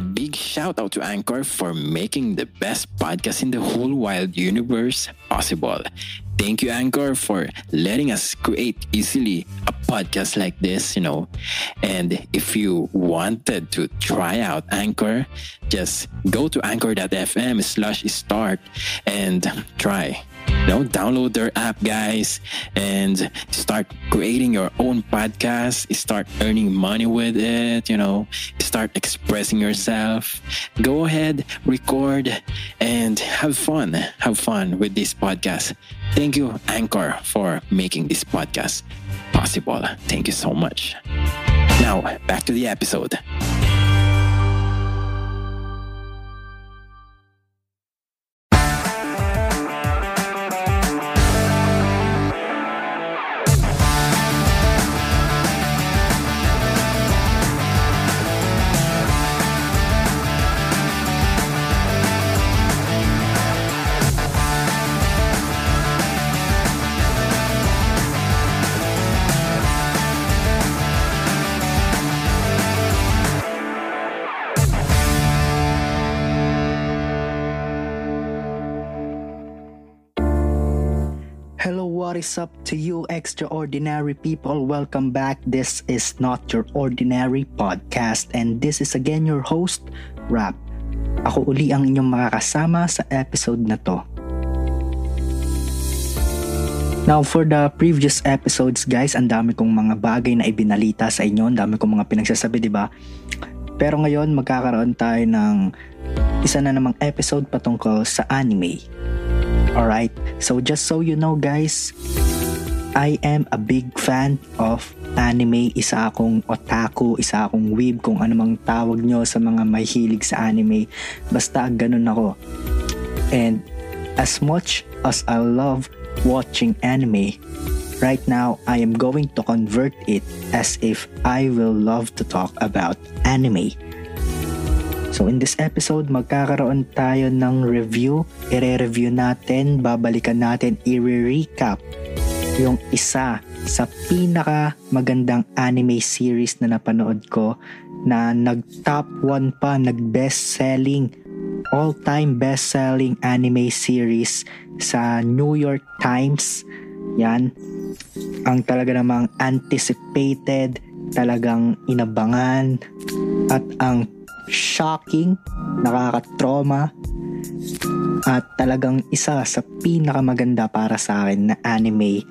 Big shout out to Anchor for making the best podcast in the whole wild universe possible. Thank you, Anchor, for letting us create easily a podcast like this, you know. And if you wanted to try out Anchor, just go to anchor.fm slash start and try know, download their app, guys, and start creating your own podcast. Start earning money with it. You know, start expressing yourself. Go ahead, record, and have fun. Have fun with this podcast. Thank you, Anchor, for making this podcast possible. Thank you so much. Now, back to the episode. Is up to you, extraordinary people? Welcome back. This is not your ordinary podcast, and this is again your host, Rap. Ako uli ang inyong makakasama sa episode na to. Now, for the previous episodes, guys, ang dami kong mga bagay na ibinalita sa inyo, ang dami kong mga pinagsasabi, di ba? Pero ngayon, magkakaroon tayo ng isa na namang episode patungkol sa anime. Alright, so just so you know guys, I am a big fan of anime. Isa akong otaku, isa akong weeb, kung ano mang tawag nyo sa mga may hilig sa anime. Basta ganun ako. And as much as I love watching anime, right now I am going to convert it as if I will love to talk about anime. So in this episode, magkakaroon tayo ng review. I-review natin, babalikan natin, i-recap yung isa sa pinaka magandang anime series na napanood ko na nag-top 1 pa, nag-best selling, all-time best-selling anime series sa New York Times. Yan. Ang talaga namang anticipated, talagang inabangan, at ang shocking, nakaka-trauma, at talagang isa sa pinakamaganda para sa akin na anime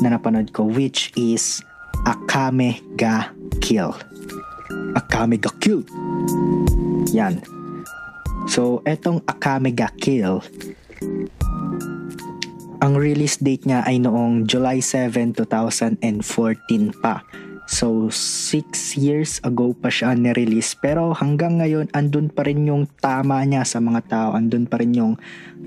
na napanood ko which is Akame ga Kill. Akame ga Kill. Yan. So, etong Akame ga Kill, ang release date niya ay noong July 7, 2014 pa. So, 6 years ago pa siya nirelease. Pero hanggang ngayon, andun pa rin yung tama niya sa mga tao. Andun pa rin yung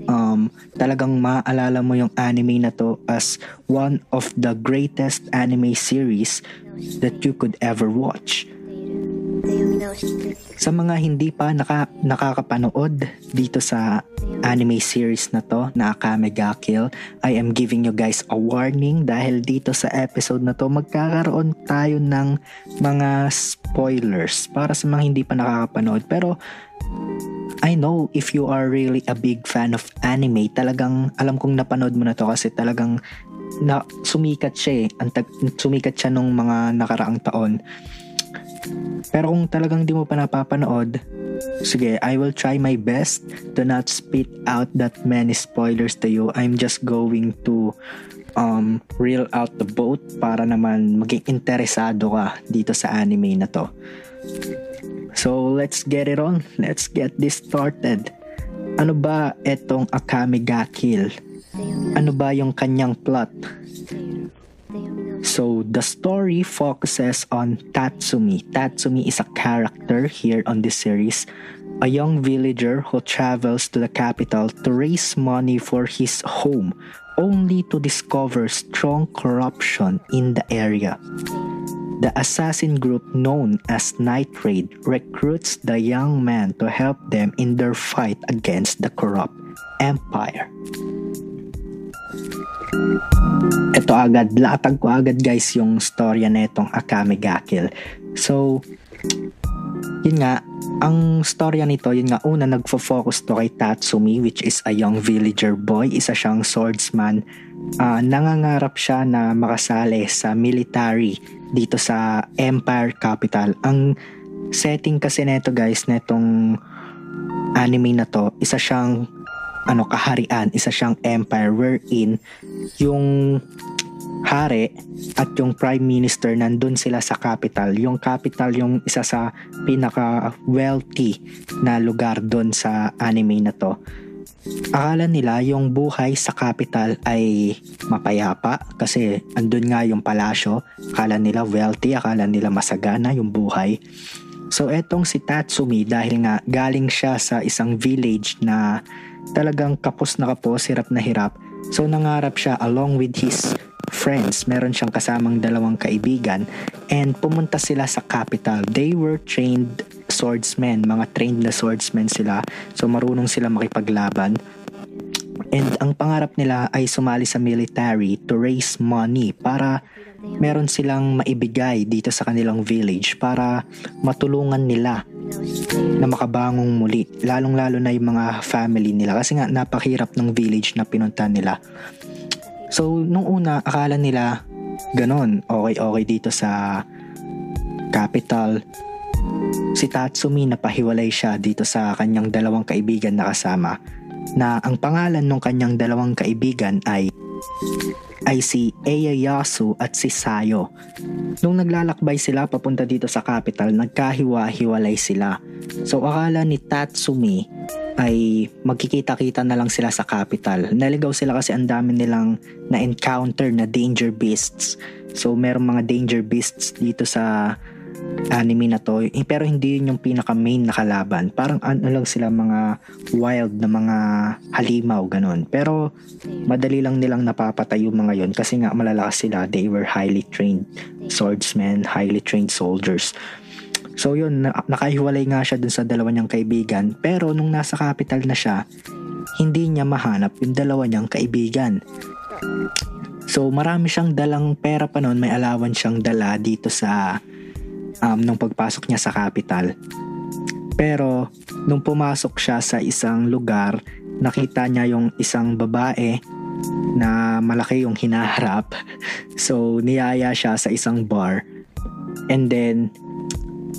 um, talagang maaalala mo yung anime na to as one of the greatest anime series that you could ever watch. Sa mga hindi pa naka, nakakapanood dito sa anime series na to na Akame ga Kill, I am giving you guys a warning dahil dito sa episode na to magkakaroon tayo ng mga spoilers para sa mga hindi pa nakakapanood. Pero I know if you are really a big fan of anime, talagang alam kong napanood mo na to kasi talagang na sumikat siya eh. Antag, sumikat siya nung mga nakaraang taon. Pero kung talagang di mo pa napapanood, sige, I will try my best to not spit out that many spoilers to you. I'm just going to um, reel out the boat para naman maging interesado ka dito sa anime na to. So, let's get it on. Let's get this started. Ano ba etong Akame ga Kill? Ano ba yung kanyang plot? So the story focuses on Tatsumi. Tatsumi is a character here on this series, a young villager who travels to the capital to raise money for his home, only to discover strong corruption in the area. The assassin group known as Night Raid recruits the young man to help them in their fight against the corrupt empire. Ito agad, latag ko agad guys yung storya na itong Akame ga Kill. So, yun nga, ang storya nito, yun nga, una nagfo-focus to kay Tatsumi which is a young villager boy. Isa siyang swordsman. Uh, nangangarap siya na makasali sa military dito sa Empire Capital. Ang setting kasi nito guys, netong anime na to, isa siyang ano kaharian, isa siyang empire wherein yung hari at yung prime minister nandun sila sa capital. Yung capital yung isa sa pinaka wealthy na lugar doon sa anime na to. Akala nila yung buhay sa capital ay mapayapa kasi andun nga yung palasyo. Akala nila wealthy, akala nila masagana yung buhay. So etong si Tatsumi dahil nga galing siya sa isang village na talagang kapos na kapos, hirap na hirap. So nangarap siya along with his friends. Meron siyang kasamang dalawang kaibigan and pumunta sila sa capital. They were trained swordsmen, mga trained na swordsmen sila. So marunong sila makipaglaban. And ang pangarap nila ay sumali sa military to raise money para meron silang maibigay dito sa kanilang village para matulungan nila na makabangong muli. Lalong-lalo na yung mga family nila kasi nga napakahirap ng village na pinunta nila. So, nung una, akala nila ganon, okay-okay dito sa capital. Si Tatsumi napahiwalay siya dito sa kanyang dalawang kaibigan na kasama na ang pangalan ng kanyang dalawang kaibigan ay ay si Ieyasu at si Sayo. Nung naglalakbay sila papunta dito sa capital, nagkahiwa-hiwalay sila. So akala ni Tatsumi ay magkikita-kita na lang sila sa capital. Naligaw sila kasi ang dami nilang na-encounter na danger beasts. So merong mga danger beasts dito sa anime na to eh, pero hindi yun yung pinaka main na kalaban. Parang ano lang sila mga wild na mga halimaw ganun. Pero madali lang nilang napapatay yung mga yon kasi nga malalakas sila. They were highly trained swordsmen highly trained soldiers. So yun na, nakahiwalay nga siya dun sa dalawa niyang kaibigan. Pero nung nasa capital na siya hindi niya mahanap yung dalawa niyang kaibigan. So marami siyang dalang pera pa noon, may alawan siyang dala dito sa um, nung pagpasok niya sa capital. Pero nung pumasok siya sa isang lugar, nakita niya yung isang babae na malaki yung hinaharap. So niyaya siya sa isang bar. And then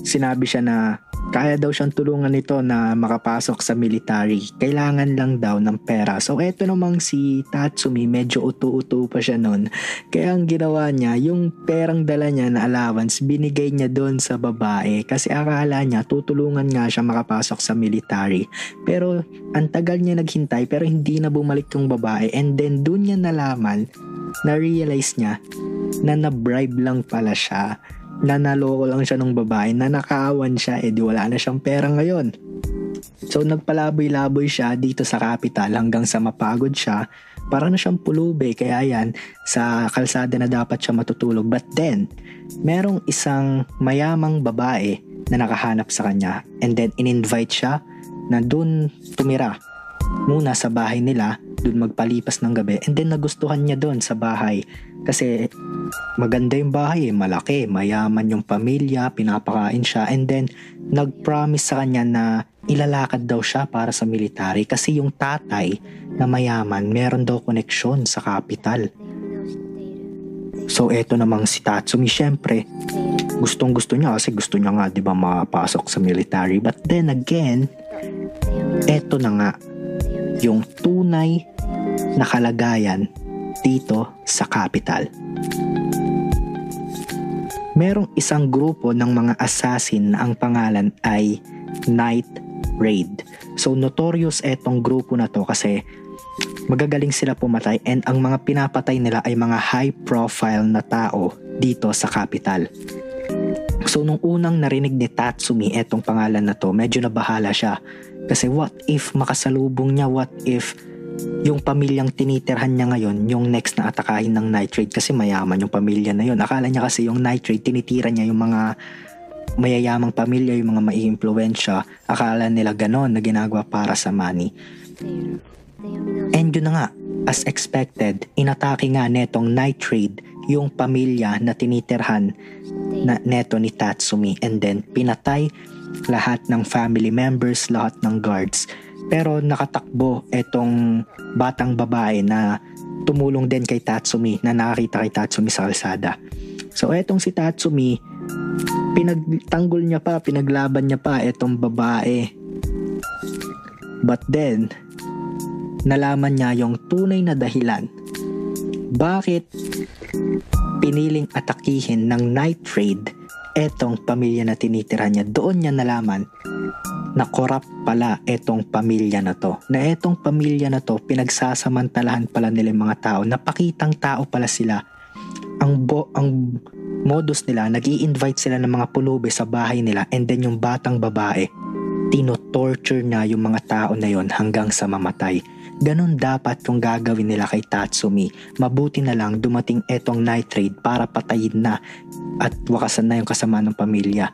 sinabi siya na kaya daw siyang tulungan nito na makapasok sa military. Kailangan lang daw ng pera. So eto namang si Tatsumi, medyo utu-utu pa siya nun. Kaya ang ginawa niya, yung perang dala niya na allowance, binigay niya doon sa babae. Kasi akala niya, tutulungan nga siya makapasok sa military. Pero ang tagal niya naghintay pero hindi na bumalik yung babae. And then doon niya nalaman, na-realize niya na na-bribe lang pala siya na naloko lang siya ng babae na nakaawan siya eh di wala na siyang pera ngayon. So nagpalaboy-laboy siya dito sa capital hanggang sa mapagod siya para na siyang pulube kaya yan sa kalsada na dapat siya matutulog. But then, merong isang mayamang babae na nakahanap sa kanya and then in-invite siya na dun tumira muna sa bahay nila, dun magpalipas ng gabi and then nagustuhan niya dun sa bahay. Kasi maganda yung bahay, eh, malaki, mayaman yung pamilya, pinapakain siya and then nag-promise sa kanya na ilalakad daw siya para sa military kasi yung tatay na mayaman meron daw koneksyon sa capital. So eto namang si Tatsumi. Syempre gustong gusto niya kasi gusto niya nga 'di ba mapasok sa military. But then again eto na nga yung tunay na kalagayan dito sa capital. Merong isang grupo ng mga assassin na ang pangalan ay Night Raid. So notorious etong grupo na to kasi magagaling sila pumatay and ang mga pinapatay nila ay mga high profile na tao dito sa capital. So nung unang narinig ni Tatsumi etong pangalan na to, medyo nabahala siya. Kasi what if makasalubong niya, what if yung pamilyang tinitirhan niya ngayon, yung next na atakahin ng nitrate kasi mayaman yung pamilya na yun. Akala niya kasi yung nitrate, tinitira niya yung mga mayayamang pamilya, yung mga maiimpluensya. Akala nila ganon na ginagawa para sa money. And yun na nga, as expected, inatake nga netong nitrate yung pamilya na tinitirhan na neto ni Tatsumi and then pinatay lahat ng family members, lahat ng guards. Pero nakatakbo itong batang babae na tumulong din kay Tatsumi na nakakita kay Tatsumi sa kalsada. So etong si Tatsumi, pinagtanggol niya pa, pinaglaban niya pa itong babae. But then, nalaman niya yung tunay na dahilan. Bakit piniling atakihin ng night raid etong pamilya na tinitira niya. Doon niya nalaman na korap pala etong pamilya na to. Na etong pamilya na to, pinagsasamantalahan pala nila yung mga tao. Napakitang tao pala sila. Ang, bo, ang modus nila, nag invite sila ng mga pulubi sa bahay nila and then yung batang babae, tino-torture niya yung mga tao na yon hanggang sa mamatay. Ganon dapat yung gagawin nila kay Tatsumi. Mabuti na lang dumating etong night raid para patayin na at wakasan na yung kasama ng pamilya.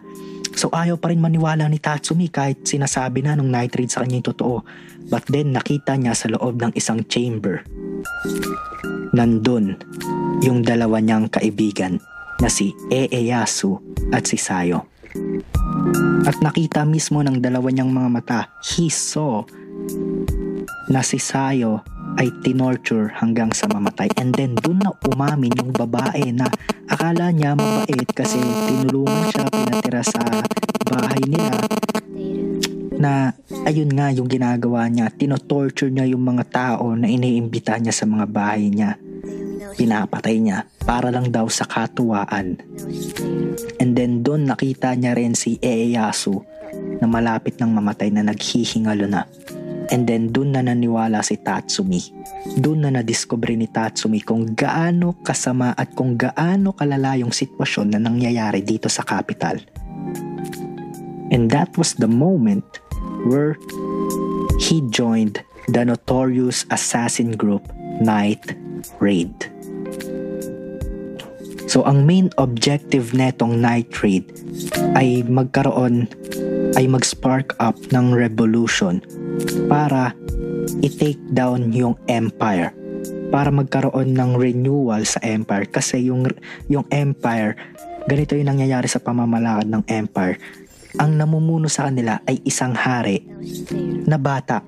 So ayaw pa rin maniwala ni Tatsumi kahit sinasabi na nung night raid sa kanya yung totoo. But then nakita niya sa loob ng isang chamber. Nandun yung dalawa niyang kaibigan na si Eeyasu at si Sayo. At nakita mismo ng dalawa niyang mga mata, he saw na si Sayo ay tinorture hanggang sa mamatay. And then dun na umamin yung babae na akala niya mabait kasi tinulungan siya, pinatira sa bahay nila na ayun nga yung ginagawa niya. Tinotorture niya yung mga tao na iniimbita niya sa mga bahay niya. Pinapatay niya para lang daw sa katuwaan. And then doon nakita niya rin si Eeyasu na malapit ng mamatay na naghihingalo na. And then dun na naniwala si Tatsumi. Dun na nadiscover ni Tatsumi kung gaano kasama at kung gaano kalala yung sitwasyon na nangyayari dito sa capital. And that was the moment where he joined the notorious assassin group Night Raid. So ang main objective netong Night Raid ay magkaroon ay mag-spark up ng revolution para i-take down yung empire para magkaroon ng renewal sa empire. Kasi yung yung empire ganito yung nangyayari sa pamamalakad ng empire. Ang namumuno sa kanila ay isang hari na bata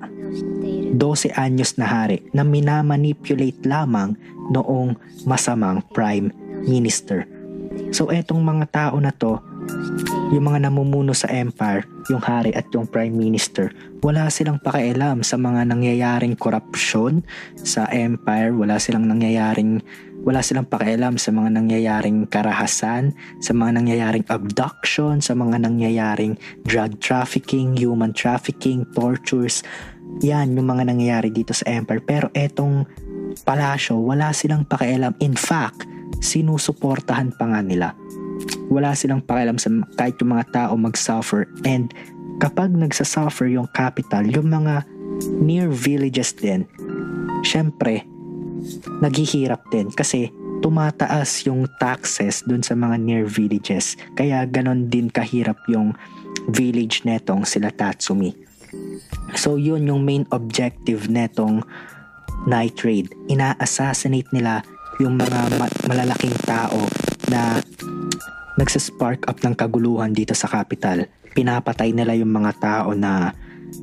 12 anyos na hari na minamanipulate lamang noong masamang prime minister. So etong mga tao na to yung mga namumuno sa empire, yung hari at yung prime minister, wala silang pakialam sa mga nangyayaring korupsyon sa empire, wala silang nangyayaring wala silang pakialam sa mga nangyayaring karahasan, sa mga nangyayaring abduction, sa mga nangyayaring drug trafficking, human trafficking, tortures. Yan yung mga nangyayari dito sa empire. Pero etong palasyo, wala silang pakialam. In fact, sinusuportahan pa nga nila wala silang pakialam sa kahit yung mga tao mag-suffer and kapag nagsasuffer yung capital, yung mga near villages din, syempre, naghihirap din kasi tumataas yung taxes dun sa mga near villages. Kaya ganon din kahirap yung village netong sila Tatsumi. So yun yung main objective netong night raid. Ina-assassinate nila yung mga ma- malalaking tao na nagsaspark up ng kaguluhan dito sa capital. Pinapatay nila yung mga tao na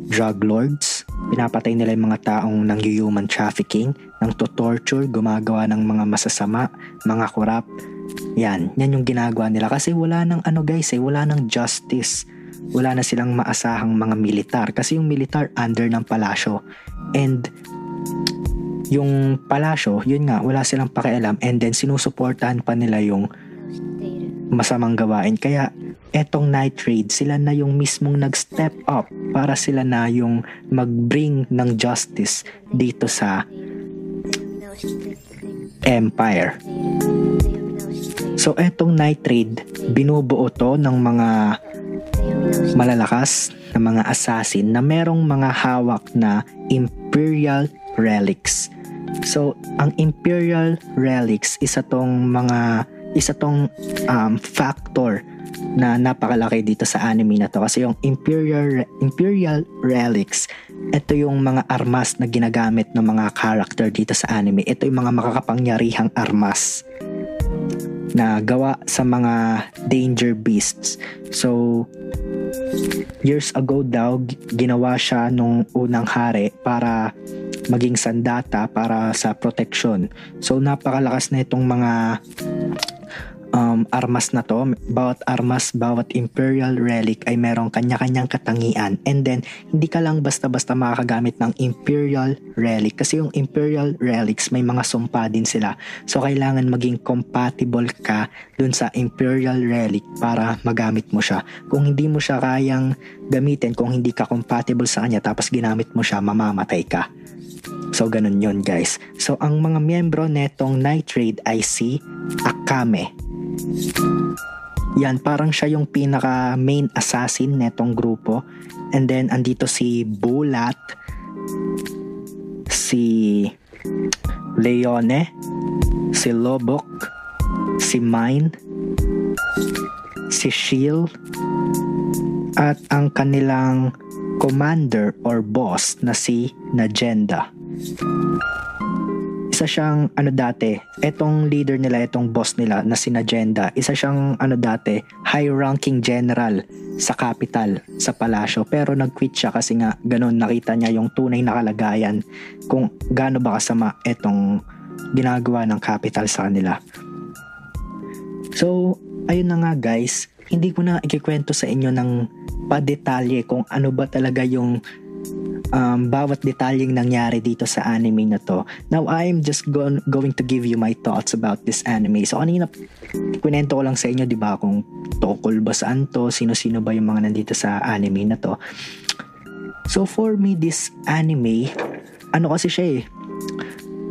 drug lords, pinapatay nila yung mga taong nang human trafficking, nang to torture, gumagawa ng mga masasama, mga korap. Yan, yan yung ginagawa nila kasi wala nang ano guys eh, wala nang justice. Wala na silang maasahang mga militar kasi yung militar under ng palasyo. And yung palasyo, yun nga, wala silang pakialam and then sinusuportahan pa nila yung masamang gawain. Kaya etong night raid, sila na yung mismong nag-step up para sila na yung mag-bring ng justice dito sa empire. So etong night raid, binubuo to ng mga malalakas na mga assassin na merong mga hawak na imperial relics. So, ang imperial relics isa tong mga isa tong um, factor na napakalaki dito sa anime na to. Kasi yung imperial imperial relics ito yung mga armas na ginagamit ng mga character dito sa anime. Ito yung mga makakapangyarihang armas na gawa sa mga danger beasts. So years ago daw ginawa siya nung unang hari para maging sandata para sa protection. So napakalakas na itong mga um, armas na to, bawat armas, bawat imperial relic ay merong kanya-kanyang katangian. And then, hindi ka lang basta-basta makakagamit ng imperial relic kasi yung imperial relics may mga sumpa din sila. So, kailangan maging compatible ka dun sa imperial relic para magamit mo siya. Kung hindi mo siya kayang gamitin, kung hindi ka compatible sa kanya tapos ginamit mo siya, mamamatay ka. So, ganun yon guys. So, ang mga miyembro netong Night Raid ay si Akame. Yan, parang siya yung pinaka main assassin netong grupo. And then, andito si Bulat, si Leone, si Lobok, si Mine, si Shield, at ang kanilang commander or boss na si Najenda isa siyang ano dati, etong leader nila, etong boss nila na si Najenda, isa siyang ano dati, high-ranking general sa capital, sa palasyo. Pero nag-quit siya kasi nga ganun nakita niya yung tunay na kalagayan kung gaano ba kasama etong ginagawa ng capital sa kanila. So, ayun na nga guys, hindi ko na ikikwento sa inyo ng padetalye kung ano ba talaga yung um, bawat detalyeng nangyari dito sa anime na to. Now, I'm just go- going to give you my thoughts about this anime. So, kanina, kwento ko lang sa inyo, di ba, kung tokol ba saan to, sino-sino ba yung mga nandito sa anime na to. So, for me, this anime, ano kasi siya eh,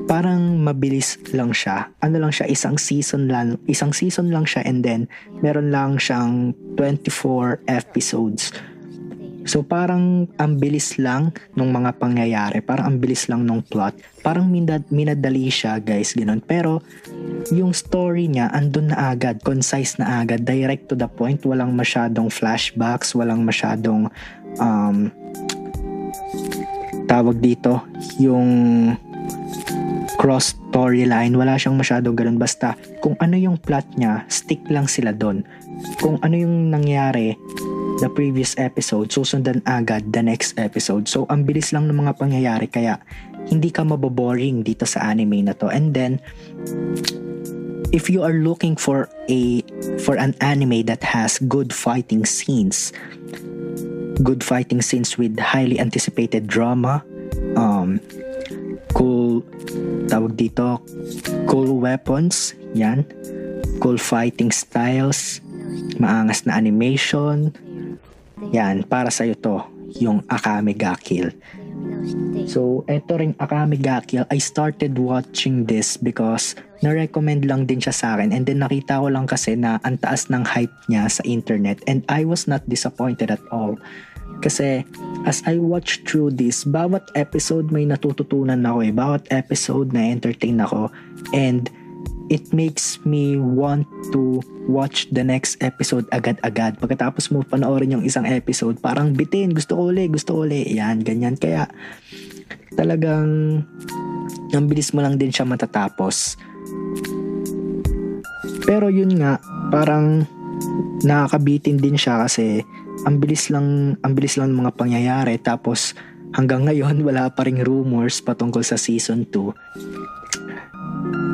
parang mabilis lang siya. Ano lang siya, isang season lang, isang season lang siya and then meron lang siyang 24 episodes. So parang ang bilis lang nung mga pangyayari, parang ang bilis lang nung plot. Parang minad, minadali siya guys, ganun. Pero yung story niya andun na agad, concise na agad, direct to the point, walang masyadong flashbacks, walang masyadong um, tawag dito, yung cross storyline, wala siyang masyadong ganun. Basta kung ano yung plot niya, stick lang sila doon. Kung ano yung nangyari, the previous episode, susundan agad the next episode. So, ang bilis lang ng mga pangyayari kaya hindi ka maboboring dito sa anime na to. And then, if you are looking for a for an anime that has good fighting scenes, good fighting scenes with highly anticipated drama, um, cool, tawag dito, cool weapons, yan, cool fighting styles, maangas na animation, yan, para sa'yo to, yung Akame ga Kill. So, eto ring Akame ga Kill, I started watching this because na-recommend lang din siya sa akin and then nakita ko lang kasi na ang taas ng hype niya sa internet and I was not disappointed at all. Kasi as I watch through this, bawat episode may natututunan ako eh. Bawat episode na entertain ako and it makes me want to watch the next episode agad-agad. Pagkatapos mo panoorin yung isang episode, parang bitin, gusto ko uli, gusto ko uli. Yan, ganyan. Kaya talagang ang bilis mo lang din siya matatapos. Pero yun nga, parang nakakabitin din siya kasi ang bilis lang ang bilis lang ng mga pangyayari tapos hanggang ngayon wala pa ring rumors patungkol sa season 2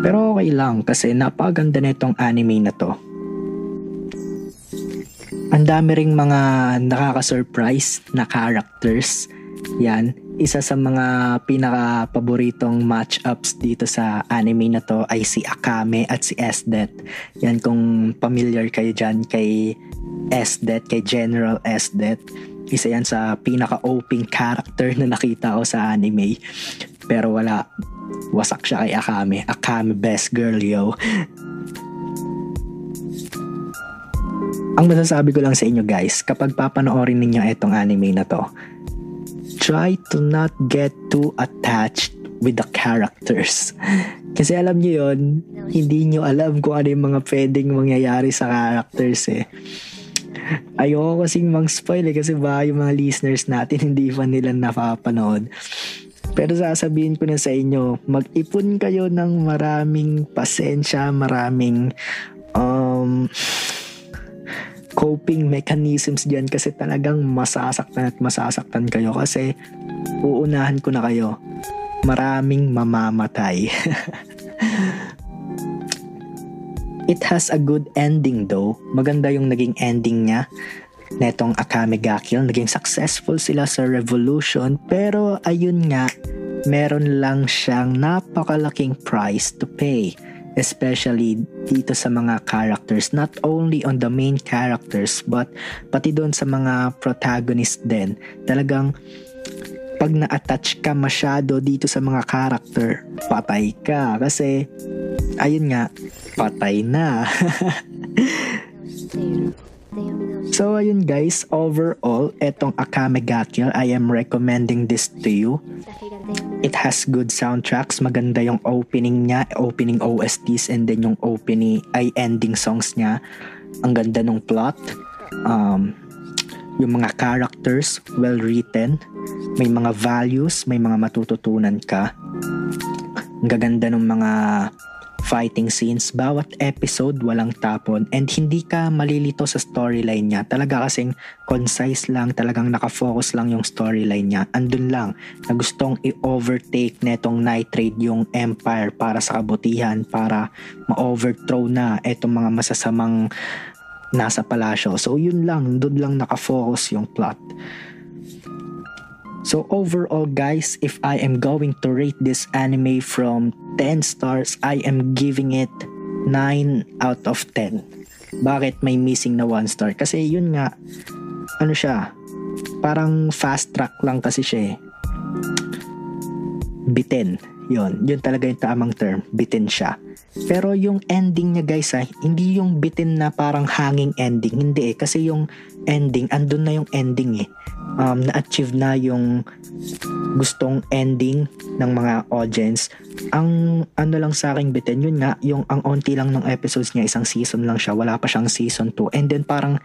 pero okay lang kasi napaganda nitong anime na to ang dami ring mga nakaka-surprise na characters. Yan, isa sa mga pinaka-paboritong matchups dito sa anime na to ay si Akame at si Esdet. Yan, kung familiar kayo dyan kay Esdet, kay General Esdet. Isa yan sa pinaka-OPing character na nakita ko sa anime. Pero wala, wasak siya kay Akame. Akame best girl, yo. Ang masasabi ko lang sa inyo guys, kapag papanoorin ninyo itong anime na to, try to not get too attached with the characters. Kasi alam niyo yon hindi niyo alam kung ano yung mga pwedeng mangyayari sa characters eh. Ayoko kasing mang-spoil eh kasi ba yung mga listeners natin hindi pa nila napapanood. Pero sasabihin ko na sa inyo, mag-ipon kayo ng maraming pasensya, maraming um, coping mechanisms dyan kasi talagang masasaktan at masasaktan kayo kasi uunahan ko na kayo. Maraming mamamatay. It has a good ending though. Maganda yung naging ending niya netong Akame ga Kill. Naging successful sila sa revolution pero ayun nga, meron lang siyang napakalaking price to pay especially dito sa mga characters not only on the main characters but pati doon sa mga protagonist din talagang pag na-attach ka masyado dito sa mga character patay ka kasi ayun nga patay na So ayun guys, overall, etong Akame ga I am recommending this to you. It has good soundtracks, maganda yung opening niya, opening OSTs and then yung opening ay ending songs niya. Ang ganda ng plot. Um, yung mga characters well written, may mga values, may mga matututunan ka. Ang gaganda ng mga fighting scenes, bawat episode walang tapon and hindi ka malilito sa storyline niya. Talaga kasing concise lang, talagang nakafocus lang yung storyline niya. Andun lang na gustong i-overtake netong nitrate yung empire para sa kabutihan, para ma-overthrow na etong mga masasamang nasa palasyo. So yun lang, doon lang nakafocus yung plot. So overall guys, if I am going to rate this anime from 10 stars, I am giving it 9 out of 10. Bakit may missing na 1 star? Kasi yun nga, ano siya, parang fast track lang kasi siya eh. Bitin. Yun, yun talaga yung tamang term. Bitin siya. Pero yung ending niya guys ha, hindi yung bitin na parang hanging ending. Hindi eh, kasi yung ending, andun na yung ending eh um, na-achieve na yung gustong ending ng mga audience. Ang ano lang sa akin bitin, yun nga, yung ang onti lang ng episodes niya, isang season lang siya, wala pa siyang season 2. And then parang,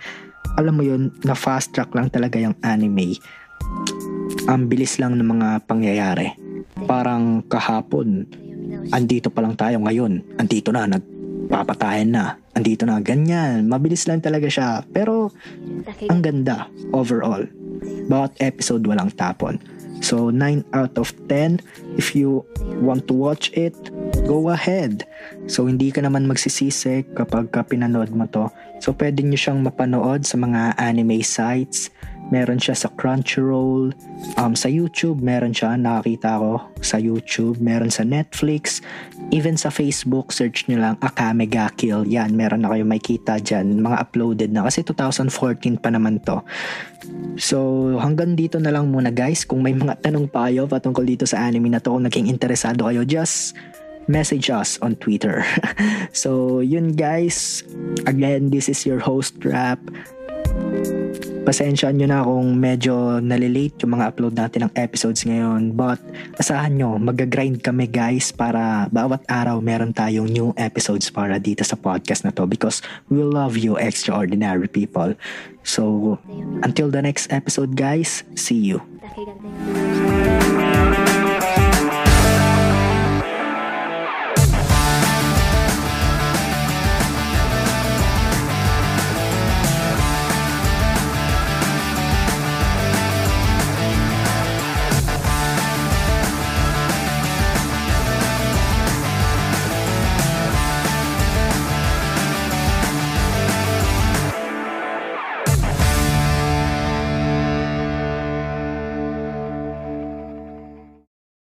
alam mo yun, na fast track lang talaga yung anime. Ang bilis lang ng mga pangyayari. Parang kahapon, andito pa lang tayo ngayon, andito na, nagpapatayan na, andito na, ganyan. Mabilis lang talaga siya. Pero, ang ganda overall bawat episode walang tapon. So 9 out of 10 if you want to watch it, go ahead. So hindi ka naman magsisisi kapag ka pinanood mo to. So pwede nyo siyang mapanood sa mga anime sites meron siya sa Crunchyroll, um, sa YouTube, meron siya, nakakita ko sa YouTube, meron sa Netflix, even sa Facebook, search nyo lang Akame ga Kill, yan, meron na kayo makita dyan, mga uploaded na, kasi 2014 pa naman to. So, hanggang dito na lang muna guys, kung may mga tanong pa kayo patungkol dito sa anime na to, kung naging interesado kayo, just message us on Twitter. so, yun guys. Again, this is your host, Rap. Pasensya nyo na kung medyo nalilate yung mga upload natin ng episodes ngayon. But asahan nyo, mag-grind kami guys para bawat araw meron tayong new episodes para dito sa podcast na to because we love you extraordinary people. So, until the next episode guys, see you.